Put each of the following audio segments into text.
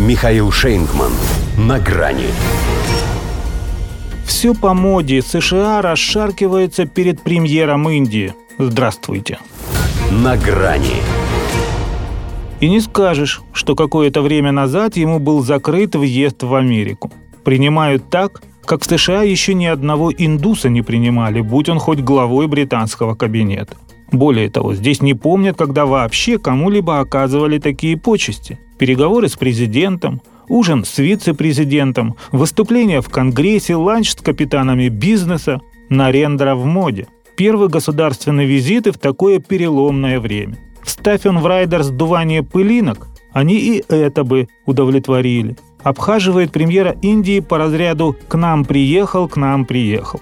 Михаил Шейнгман. На грани. Все по моде. США расшаркивается перед премьером Индии. Здравствуйте. На грани. И не скажешь, что какое-то время назад ему был закрыт въезд в Америку. Принимают так, как в США еще ни одного индуса не принимали, будь он хоть главой британского кабинета. Более того, здесь не помнят, когда вообще кому-либо оказывали такие почести. Переговоры с президентом, ужин с вице-президентом, выступления в Конгрессе, ланч с капитанами бизнеса, Нарендра в моде. Первый государственный визит и в такое переломное время. Вставь он в райдер сдувание пылинок, они и это бы удовлетворили. Обхаживает премьера Индии по разряду «к нам приехал, к нам приехал».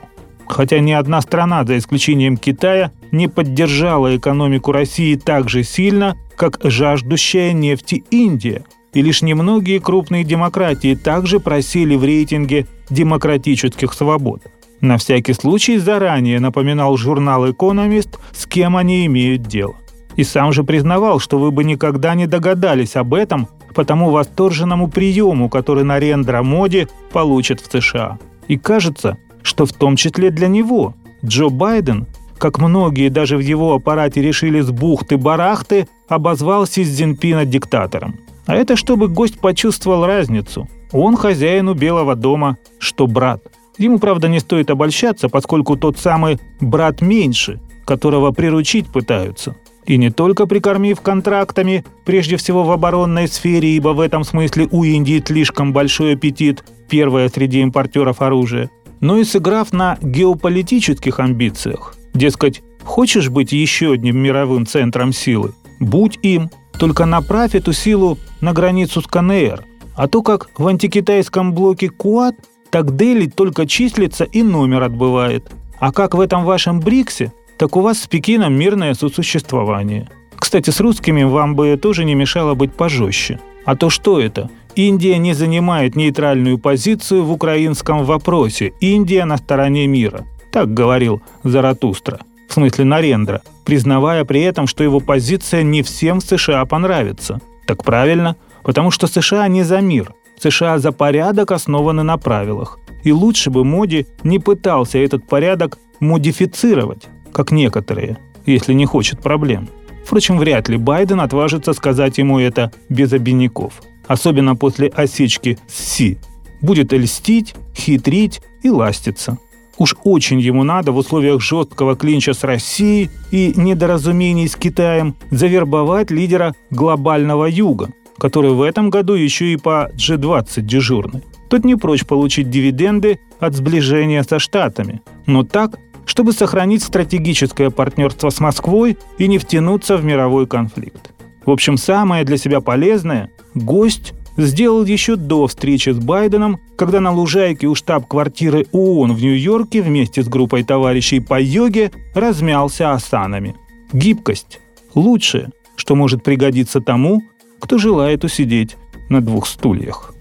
Хотя ни одна страна, за исключением Китая, не поддержала экономику России так же сильно, как жаждущая нефти Индия. И лишь немногие крупные демократии также просили в рейтинге демократических свобод. На всякий случай заранее напоминал журнал «Экономист», с кем они имеют дело. И сам же признавал, что вы бы никогда не догадались об этом по тому восторженному приему, который Нарендра Моди получит в США. И кажется, что в том числе для него Джо Байден, как многие даже в его аппарате решили с бухты-барахты, обозвал Си Цзиньпина диктатором. А это чтобы гость почувствовал разницу. Он хозяину Белого дома, что брат. Ему, правда, не стоит обольщаться, поскольку тот самый брат меньше, которого приручить пытаются. И не только прикормив контрактами, прежде всего в оборонной сфере, ибо в этом смысле у Индии слишком большой аппетит, первая среди импортеров оружия, но и сыграв на геополитических амбициях. Дескать, хочешь быть еще одним мировым центром силы? Будь им, только направь эту силу на границу с КНР. А то как в антикитайском блоке КУАТ, так Дели только числится и номер отбывает. А как в этом вашем БРИКСе, так у вас с Пекином мирное сосуществование. Кстати, с русскими вам бы тоже не мешало быть пожестче. А то что это? Индия не занимает нейтральную позицию в украинском вопросе. Индия на стороне мира. Так говорил Заратустра, в смысле Нарендра, признавая при этом, что его позиция не всем в США понравится. Так правильно, потому что США не за мир. США за порядок основаны на правилах. И лучше бы Моди не пытался этот порядок модифицировать, как некоторые, если не хочет проблем. Впрочем, вряд ли Байден отважится сказать ему это без обиняков особенно после осечки Си, будет льстить, хитрить и ластиться. Уж очень ему надо в условиях жесткого клинча с Россией и недоразумений с Китаем завербовать лидера глобального юга, который в этом году еще и по G20 дежурный. Тот не прочь получить дивиденды от сближения со Штатами, но так, чтобы сохранить стратегическое партнерство с Москвой и не втянуться в мировой конфликт. В общем, самое для себя полезное гость сделал еще до встречи с Байденом, когда на лужайке у штаб-квартиры ООН в Нью-Йорке вместе с группой товарищей по йоге размялся осанами. Гибкость – лучшее, что может пригодиться тому, кто желает усидеть на двух стульях.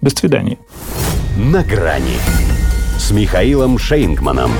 До свидания. На грани с Михаилом Шейнгманом.